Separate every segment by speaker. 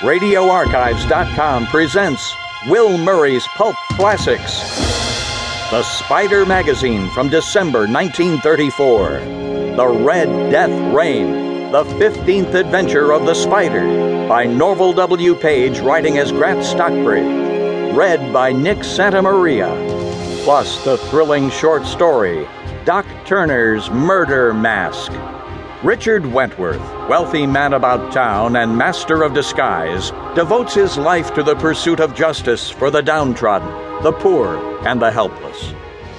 Speaker 1: RadioArchives.com presents Will Murray's Pulp Classics. The Spider Magazine from December 1934. The Red Death Rain. The 15th Adventure of the Spider by Norvell W. Page, writing as Grant Stockbridge. Read by Nick Santa Maria. Plus the thrilling short story, Doc Turner's Murder Mask. Richard Wentworth, wealthy man about town and master of disguise, devotes his life to the pursuit of justice for the downtrodden, the poor, and the helpless.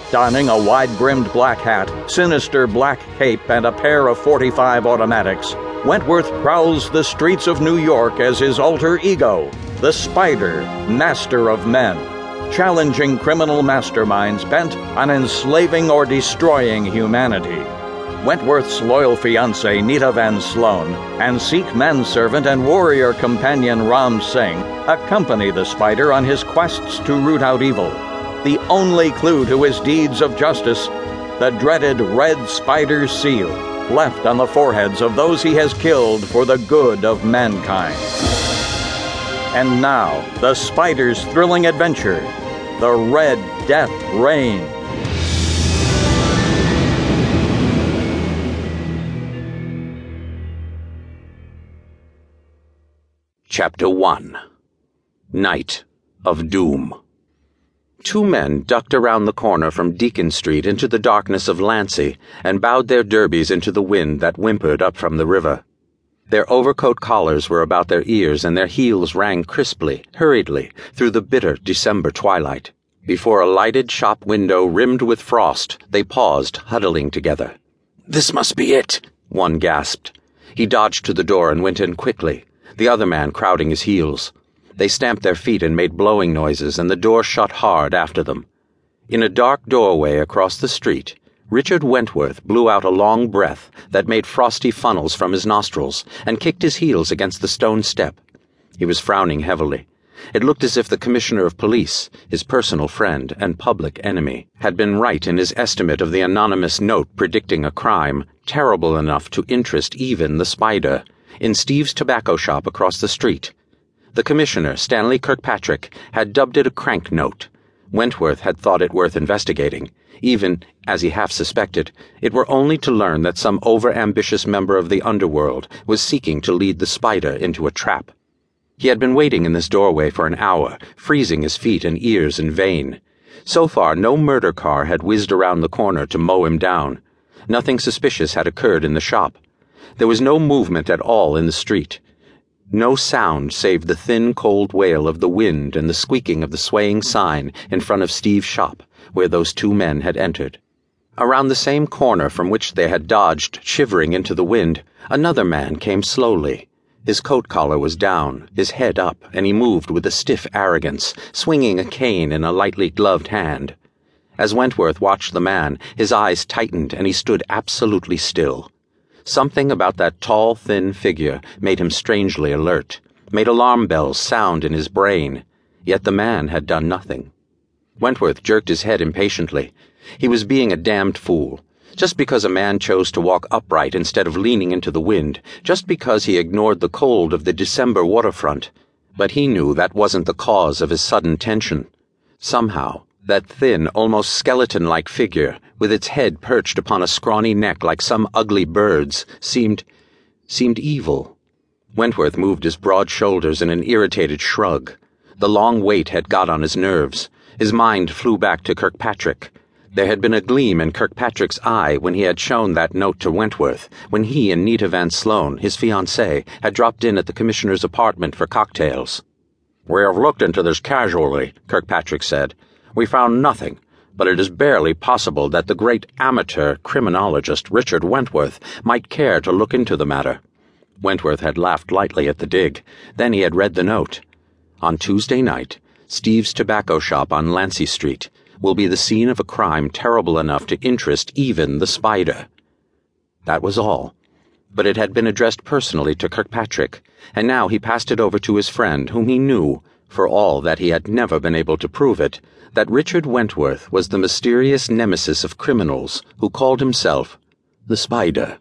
Speaker 1: Donning a wide brimmed black hat, sinister black cape, and a pair of 45 automatics, Wentworth prowls the streets of New York as his alter ego, the Spider, master of men, challenging criminal masterminds bent on enslaving or destroying humanity. Wentworth's loyal fiancée Nita Van Sloan and Sikh manservant and warrior companion Ram Singh accompany the spider on his quests to root out evil. The only clue to his deeds of justice, the dreaded red spider seal, left on the foreheads of those he has killed for the good of mankind. And now, the spider's thrilling adventure, the Red Death Rain.
Speaker 2: Chapter 1 Night of Doom. Two men ducked around the corner from Deacon Street into the darkness of Lancey and bowed their derbies into the wind that whimpered up from the river. Their overcoat collars were about their ears and their heels rang crisply, hurriedly, through the bitter December twilight. Before a lighted shop window rimmed with frost, they paused, huddling together.
Speaker 3: This must be it,
Speaker 2: one gasped. He dodged to the door and went in quickly the other man crowding his heels. They stamped their feet and made blowing noises, and the door shut hard after them. In a dark doorway across the street, Richard Wentworth blew out a long breath that made frosty funnels from his nostrils and kicked his heels against the stone step. He was frowning heavily. It looked as if the Commissioner of Police, his personal friend and public enemy, had been right in his estimate of the anonymous note predicting a crime terrible enough to interest even the spider in Steve's tobacco shop across the street. The commissioner, Stanley Kirkpatrick, had dubbed it a crank note. Wentworth had thought it worth investigating, even, as he half suspected, it were only to learn that some over-ambitious member of the underworld was seeking to lead the spider into a trap. He had been waiting in this doorway for an hour, freezing his feet and ears in vain. So far, no murder car had whizzed around the corner to mow him down. Nothing suspicious had occurred in the shop. There was no movement at all in the street. No sound save the thin, cold wail of the wind and the squeaking of the swaying sign in front of Steve's shop, where those two men had entered. Around the same corner from which they had dodged, shivering into the wind, another man came slowly. His coat collar was down, his head up, and he moved with a stiff arrogance, swinging a cane in a lightly gloved hand. As Wentworth watched the man, his eyes tightened and he stood absolutely still. Something about that tall, thin figure made him strangely alert, made alarm bells sound in his brain, yet the man had done nothing. Wentworth jerked his head impatiently. He was being a damned fool. Just because a man chose to walk upright instead of leaning into the wind, just because he ignored the cold of the December waterfront, but he knew that wasn't the cause of his sudden tension. Somehow, that thin, almost skeleton like figure, with its head perched upon a scrawny neck like some ugly bird's, seemed. seemed evil. Wentworth moved his broad shoulders in an irritated shrug. The long wait had got on his nerves. His mind flew back to Kirkpatrick. There had been a gleam in Kirkpatrick's eye when he had shown that note to Wentworth, when he and Nita Van Sloan, his fiancée, had dropped in at the commissioner's apartment for cocktails.
Speaker 4: We have looked into this casually, Kirkpatrick said. We found nothing, but it is barely possible that the great amateur criminologist Richard Wentworth might care to look into the matter.
Speaker 2: Wentworth had laughed lightly at the dig. Then he had read the note. On Tuesday night, Steve's tobacco shop on Lancey Street will be the scene of a crime terrible enough to interest even the spider. That was all. But it had been addressed personally to Kirkpatrick, and now he passed it over to his friend, whom he knew, for all that he had never been able to prove it, that Richard Wentworth was the mysterious nemesis of criminals who called himself the Spider.